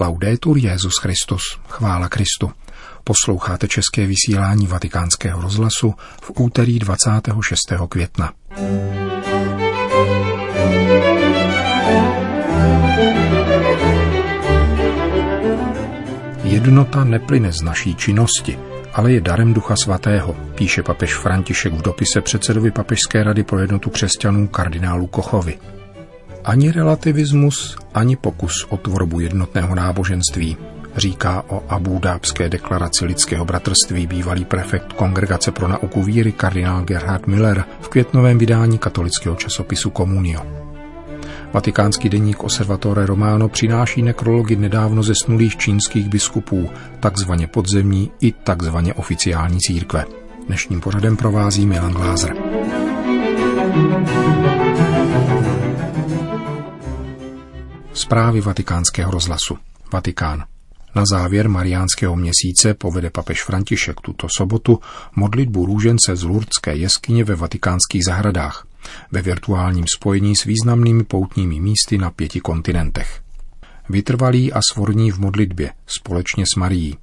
Laudetur Jezus Christus, chvála Kristu. Posloucháte české vysílání Vatikánského rozhlasu v úterý 26. května. Jednota neplyne z naší činnosti, ale je darem Ducha Svatého, píše papež František v dopise předsedovi Papežské rady pro jednotu křesťanů kardinálu Kochovi. Ani relativismus, ani pokus o tvorbu jednotného náboženství, říká o Abúdábské deklaraci lidského bratrství bývalý prefekt Kongregace pro nauku víry kardinál Gerhard Miller v květnovém vydání katolického časopisu Komunio. Vatikánský deník Observatore Romano přináší nekrology nedávno zesnulých čínských biskupů, takzvaně podzemní i takzvaně oficiální církve. Dnešním pořadem provází Milan Glázer. Zprávy vatikánského rozhlasu. Vatikán. Na závěr mariánského měsíce povede papež František tuto sobotu modlitbu růžence z Lurdské jeskyně ve vatikánských zahradách, ve virtuálním spojení s významnými poutními místy na pěti kontinentech. Vytrvalý a svorní v modlitbě, společně s Marií.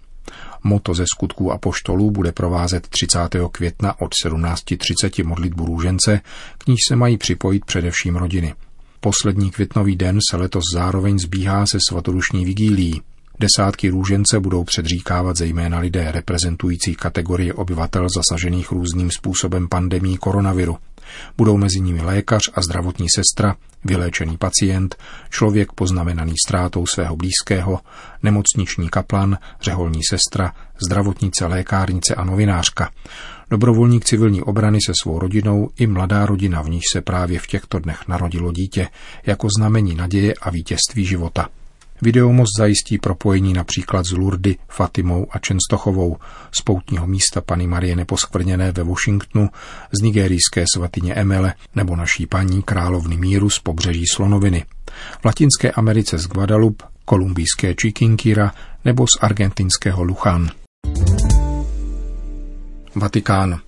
Moto ze skutků a poštolů bude provázet 30. května od 17.30 modlitbu růžence, k níž se mají připojit především rodiny – Poslední květnový den se letos zároveň zbíhá se svatodušní vigílií. Desátky růžence budou předříkávat zejména lidé reprezentující kategorie obyvatel zasažených různým způsobem pandemí koronaviru. Budou mezi nimi lékař a zdravotní sestra, vyléčený pacient, člověk poznamenaný ztrátou svého blízkého, nemocniční kaplan, řeholní sestra, zdravotnice, lékárnice a novinářka. Dobrovolník civilní obrany se svou rodinou i mladá rodina, v níž se právě v těchto dnech narodilo dítě, jako znamení naděje a vítězství života. Videomost zajistí propojení například z Lurdy, Fatimou a Čenstochovou, z poutního místa Pany Marie Neposkvrněné ve Washingtonu, z nigerijské svatyně Emele nebo naší paní královny míru z pobřeží Slonoviny. V Latinské Americe z Guadalupe, kolumbijské Chiquinquira nebo z argentinského Luchan. Vatikán.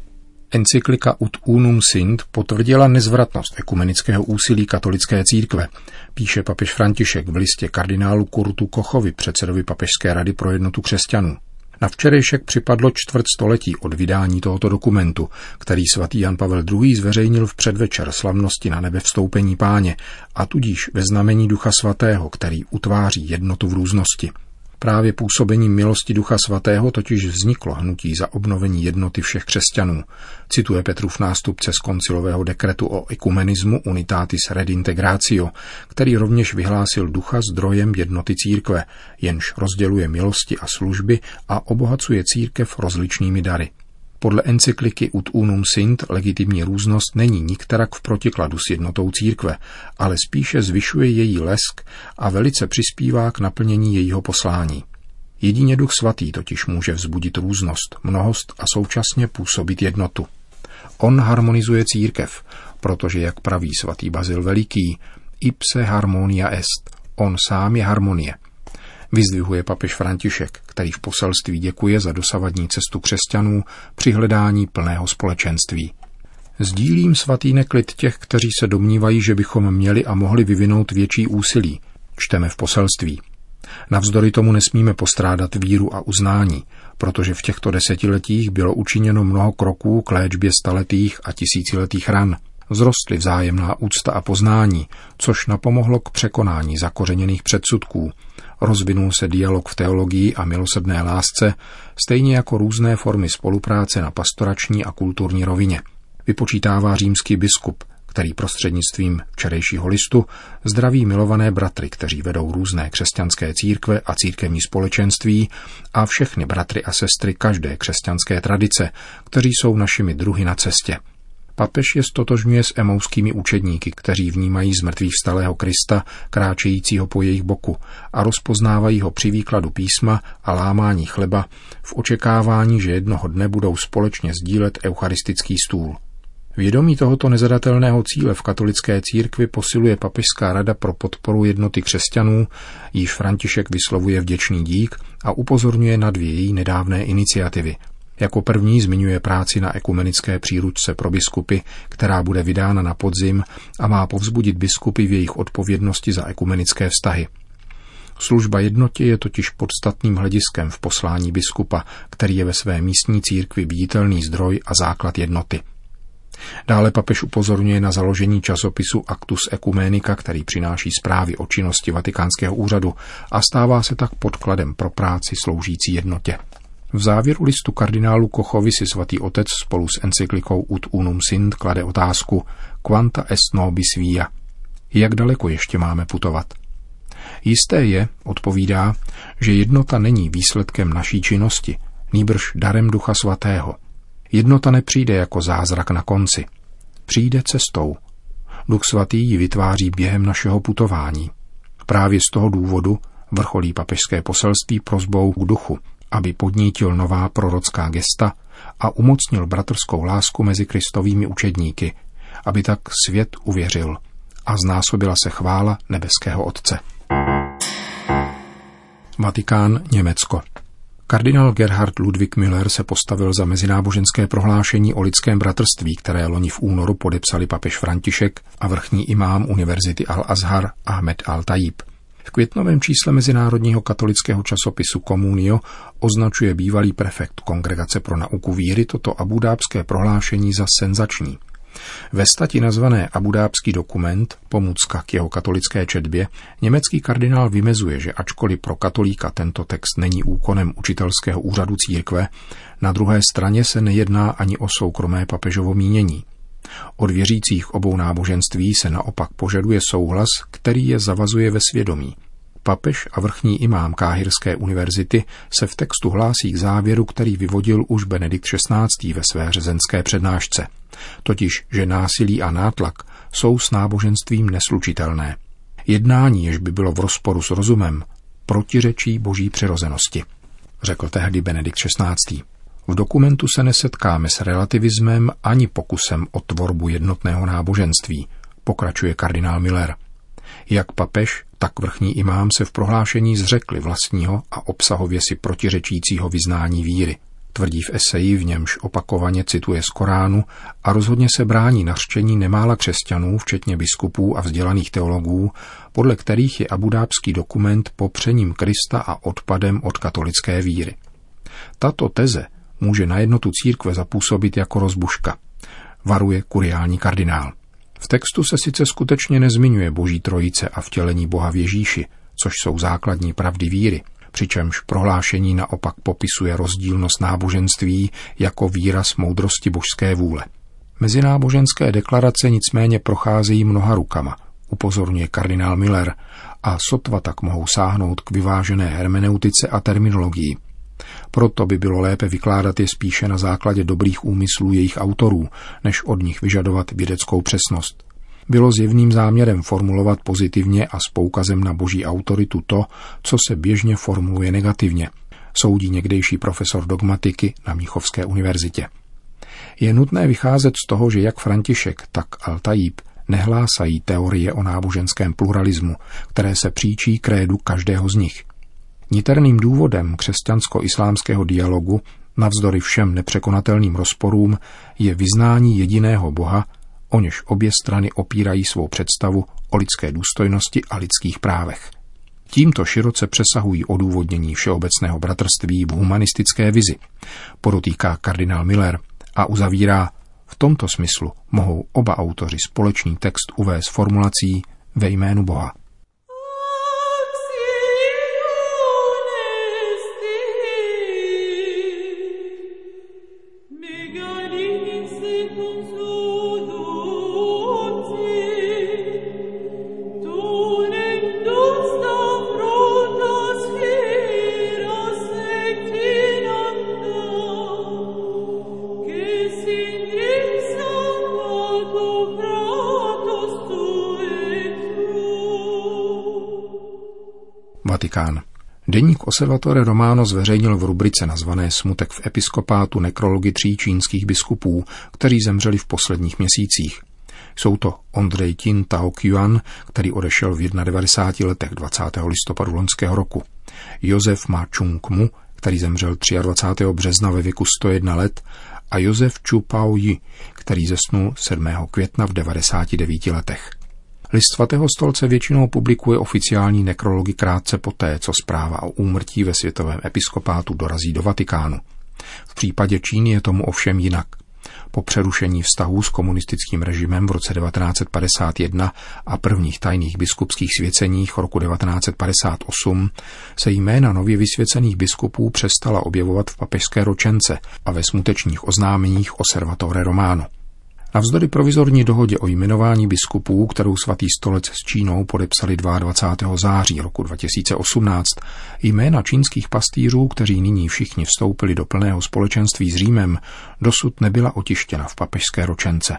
Encyklika Ut Unum Sint potvrdila nezvratnost ekumenického úsilí katolické církve, píše papež František v listě kardinálu Kurtu Kochovi, předsedovi Papežské rady pro jednotu křesťanů. Na včerejšek připadlo čtvrt století od vydání tohoto dokumentu, který svatý Jan Pavel II. zveřejnil v předvečer slavnosti na nebe vstoupení páně a tudíž ve znamení Ducha Svatého, který utváří jednotu v různosti. Právě působením milosti Ducha Svatého totiž vzniklo hnutí za obnovení jednoty všech křesťanů, cituje Petrův nástupce z koncilového dekretu o ekumenismu Unitatis Redintegratio, který rovněž vyhlásil ducha zdrojem jednoty církve, jenž rozděluje milosti a služby a obohacuje církev rozličnými dary. Podle encykliky Ut unum sint legitimní různost není nikterak v protikladu s jednotou církve, ale spíše zvyšuje její lesk a velice přispívá k naplnění jejího poslání. Jedině duch svatý totiž může vzbudit různost, mnohost a současně působit jednotu. On harmonizuje církev, protože, jak praví svatý Bazil Veliký, ipse harmonia est, on sám je harmonie – vyzdvihuje papež František, který v poselství děkuje za dosavadní cestu křesťanů při hledání plného společenství. Sdílím svatý neklid těch, kteří se domnívají, že bychom měli a mohli vyvinout větší úsilí, čteme v poselství. Navzdory tomu nesmíme postrádat víru a uznání, protože v těchto desetiletích bylo učiněno mnoho kroků k léčbě staletých a tisíciletých ran. Zrostly vzájemná úcta a poznání, což napomohlo k překonání zakořeněných předsudků, Rozvinul se dialog v teologii a milosrdné lásce, stejně jako různé formy spolupráce na pastorační a kulturní rovině. Vypočítává římský biskup, který prostřednictvím včerejšího listu zdraví milované bratry, kteří vedou různé křesťanské církve a církevní společenství a všechny bratry a sestry každé křesťanské tradice, kteří jsou našimi druhy na cestě – Papež je stotožňuje s emouskými učedníky, kteří vnímají z mrtvých vstalého Krista, kráčejícího po jejich boku a rozpoznávají ho při výkladu písma a lámání chleba v očekávání, že jednoho dne budou společně sdílet eucharistický stůl. Vědomí tohoto nezadatelného cíle v katolické církvi posiluje Papežská rada pro podporu jednoty křesťanů, již František vyslovuje vděčný dík a upozorňuje na dvě její nedávné iniciativy – jako první zmiňuje práci na ekumenické příručce pro biskupy, která bude vydána na podzim a má povzbudit biskupy v jejich odpovědnosti za ekumenické vztahy. Služba jednotě je totiž podstatným hlediskem v poslání biskupa, který je ve své místní církvi viditelný zdroj a základ jednoty. Dále papež upozorňuje na založení časopisu Actus Ecumenica, který přináší zprávy o činnosti Vatikánského úřadu a stává se tak podkladem pro práci sloužící jednotě. V závěru listu kardinálu Kochovi si svatý otec spolu s encyklikou Ut unum sint klade otázku Quanta est nobis via? Jak daleko ještě máme putovat? Jisté je, odpovídá, že jednota není výsledkem naší činnosti, nýbrž darem Ducha Svatého. Jednota nepřijde jako zázrak na konci. Přijde cestou. Duch Svatý ji vytváří během našeho putování. Právě z toho důvodu vrcholí papežské poselství prozbou k duchu, aby podnítil nová prorocká gesta a umocnil bratrskou lásku mezi kristovými učedníky, aby tak svět uvěřil a znásobila se chvála nebeského Otce. Vatikán, Německo. Kardinál Gerhard Ludwig Müller se postavil za mezináboženské prohlášení o lidském bratrství, které loni v únoru podepsali papež František a vrchní imám Univerzity Al-Azhar Ahmed Al-Tajib. V květnovém čísle mezinárodního katolického časopisu Komunio označuje bývalý prefekt Kongregace pro nauku víry toto abudábské prohlášení za senzační. Ve stati nazvané Abudábský dokument, pomůcka k jeho katolické četbě, německý kardinál vymezuje, že ačkoliv pro katolíka tento text není úkonem učitelského úřadu církve, na druhé straně se nejedná ani o soukromé papežovo mínění. Od věřících obou náboženství se naopak požaduje souhlas, který je zavazuje ve svědomí. Papež a vrchní imám Káhirské univerzity se v textu hlásí k závěru, který vyvodil už Benedikt XVI. ve své řezenské přednášce. Totiž, že násilí a nátlak jsou s náboženstvím neslučitelné. Jednání, jež by bylo v rozporu s rozumem, protiřečí boží přirozenosti, řekl tehdy Benedikt XVI. V dokumentu se nesetkáme s relativismem ani pokusem o tvorbu jednotného náboženství, pokračuje kardinál Miller. Jak papež, tak vrchní imám se v prohlášení zřekli vlastního a obsahově si protiřečícího vyznání víry. Tvrdí v eseji, v němž opakovaně cituje z Koránu a rozhodně se brání nařčení nemála křesťanů, včetně biskupů a vzdělaných teologů, podle kterých je abudábský dokument popřením Krista a odpadem od katolické víry. Tato teze může na jednotu církve zapůsobit jako rozbuška, varuje kuriální kardinál. V textu se sice skutečně nezmiňuje boží trojice a vtělení Boha v Ježíši, což jsou základní pravdy víry, přičemž prohlášení naopak popisuje rozdílnost náboženství jako výraz moudrosti božské vůle. Mezináboženské deklarace nicméně procházejí mnoha rukama, upozorňuje kardinál Miller, a sotva tak mohou sáhnout k vyvážené hermeneutice a terminologii – proto by bylo lépe vykládat je spíše na základě dobrých úmyslů jejich autorů, než od nich vyžadovat vědeckou přesnost. Bylo zjevným záměrem formulovat pozitivně a s poukazem na boží autoritu to, co se běžně formuluje negativně, soudí někdejší profesor dogmatiky na Míchovské univerzitě. Je nutné vycházet z toho, že jak František, tak Altajíb nehlásají teorie o náboženském pluralismu, které se příčí krédu každého z nich. Niterným důvodem křesťansko-islámského dialogu, navzdory všem nepřekonatelným rozporům, je vyznání jediného Boha, o něž obě strany opírají svou představu o lidské důstojnosti a lidských právech. Tímto široce přesahují odůvodnění všeobecného bratrství v humanistické vizi, podotýká kardinál Miller a uzavírá, v tomto smyslu mohou oba autoři společný text uvést formulací ve jménu Boha. Vatikán. Deník Osservatore Romano zveřejnil v rubrice nazvané Smutek v episkopátu nekrology tří čínských biskupů, kteří zemřeli v posledních měsících. Jsou to Ondrej Tin Tao Qian, který odešel v 91 letech 20. listopadu loňského roku, Josef Ma Chung Mu, který zemřel 23. března ve věku 101 let, a Josef Chu Pao Yi, který zesnul 7. května v 99 letech. List svatého stolce většinou publikuje oficiální nekrology krátce poté, co zpráva o úmrtí ve světovém episkopátu dorazí do Vatikánu. V případě Číny je tomu ovšem jinak. Po přerušení vztahů s komunistickým režimem v roce 1951 a prvních tajných biskupských svěceních roku 1958 se jména nově vysvěcených biskupů přestala objevovat v papežské ročence a ve smutečních oznámeních Observatore Romano. Navzdory provizorní dohodě o jmenování biskupů, kterou svatý stolec s Čínou podepsali 22. září roku 2018, jména čínských pastýřů, kteří nyní všichni vstoupili do plného společenství s Římem, dosud nebyla otištěna v papežské ročence.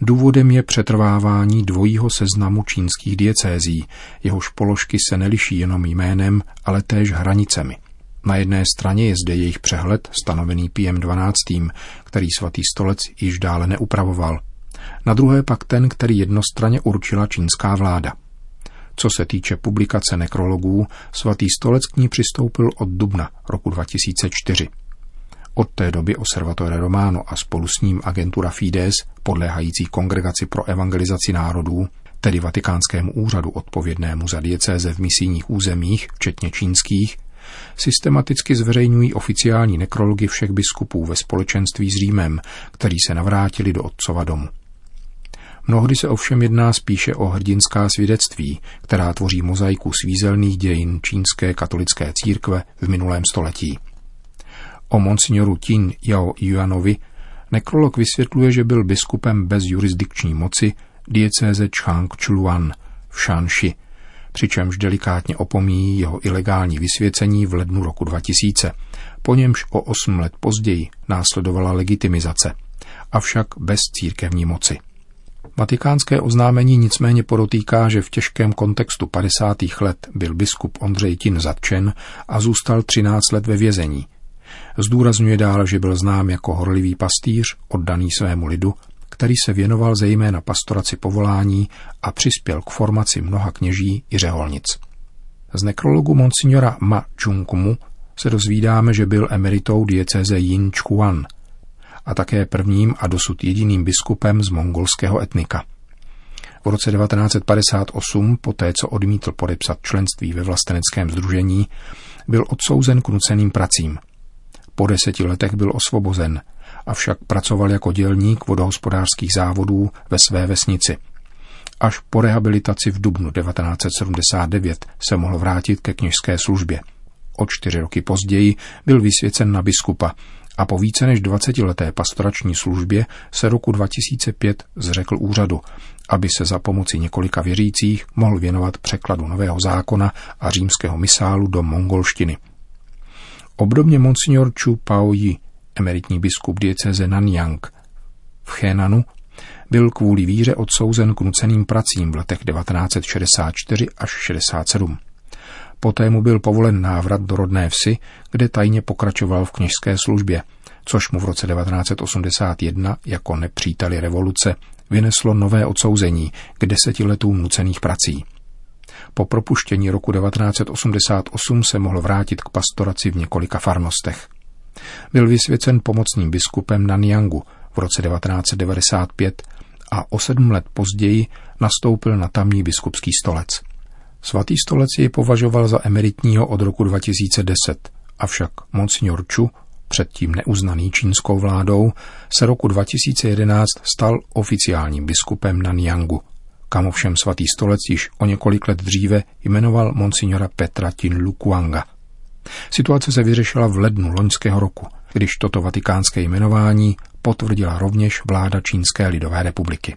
Důvodem je přetrvávání dvojího seznamu čínských diecézí, jehož položky se neliší jenom jménem, ale též hranicemi. Na jedné straně je zde jejich přehled, stanovený PM 12, který svatý stolec již dále neupravoval. Na druhé pak ten, který jednostranně určila čínská vláda. Co se týče publikace nekrologů, svatý stolec k ní přistoupil od dubna roku 2004. Od té doby Observatore Romano a spolu s ním agentura Fides, podléhající Kongregaci pro evangelizaci národů, tedy Vatikánskému úřadu odpovědnému za diecéze v misijních územích, včetně čínských, systematicky zveřejňují oficiální nekrology všech biskupů ve společenství s Římem, který se navrátili do otcova domu. Mnohdy se ovšem jedná spíše o hrdinská svědectví, která tvoří mozaiku svízelných dějin čínské katolické církve v minulém století. O monsignoru Tin Yao Yuanovi nekrolog vysvětluje, že byl biskupem bez jurisdikční moci diecéze Chang Chuluan v Shanxi, přičemž delikátně opomíjí jeho ilegální vysvěcení v lednu roku 2000, po němž o osm let později následovala legitimizace, avšak bez církevní moci. Vatikánské oznámení nicméně podotýká, že v těžkém kontextu 50. let byl biskup Ondřej Tin zatčen a zůstal 13 let ve vězení. Zdůrazňuje dál, že byl znám jako horlivý pastýř, oddaný svému lidu který se věnoval zejména pastoraci povolání a přispěl k formaci mnoha kněží i řeholnic. Z nekrologu monsignora Ma Chungkumu se dozvídáme, že byl emeritou diecéze Yin Chuan a také prvním a dosud jediným biskupem z mongolského etnika. V roce 1958, poté co odmítl podepsat členství ve vlasteneckém združení, byl odsouzen k nuceným pracím. Po deseti letech byl osvobozen – avšak pracoval jako dělník vodohospodářských závodů ve své vesnici. Až po rehabilitaci v dubnu 1979 se mohl vrátit ke kněžské službě. O čtyři roky později byl vysvěcen na biskupa a po více než 20-leté pastorační službě se roku 2005 zřekl úřadu, aby se za pomoci několika věřících mohl věnovat překladu Nového zákona a římského misálu do mongolštiny. Obdobně monsignor Chu Pao Yi emeritní biskup dieceze Nanyang v Chénanu, byl kvůli víře odsouzen k nuceným pracím v letech 1964 až 67. Poté mu byl povolen návrat do rodné vsi, kde tajně pokračoval v kněžské službě, což mu v roce 1981 jako nepříteli revoluce vyneslo nové odsouzení k deseti letům nucených prací. Po propuštění roku 1988 se mohl vrátit k pastoraci v několika farnostech. Byl vysvěcen pomocným biskupem Nanyangu v roce 1995 a o sedm let později nastoupil na tamní biskupský stolec. Svatý stolec jej považoval za emeritního od roku 2010, avšak Monsignor Chu, předtím neuznaný čínskou vládou, se roku 2011 stal oficiálním biskupem Nanyangu, kam ovšem svatý stolec již o několik let dříve jmenoval monsignora Petra Tin Lukuanga – Situace se vyřešila v lednu loňského roku, když toto vatikánské jmenování potvrdila rovněž vláda Čínské lidové republiky.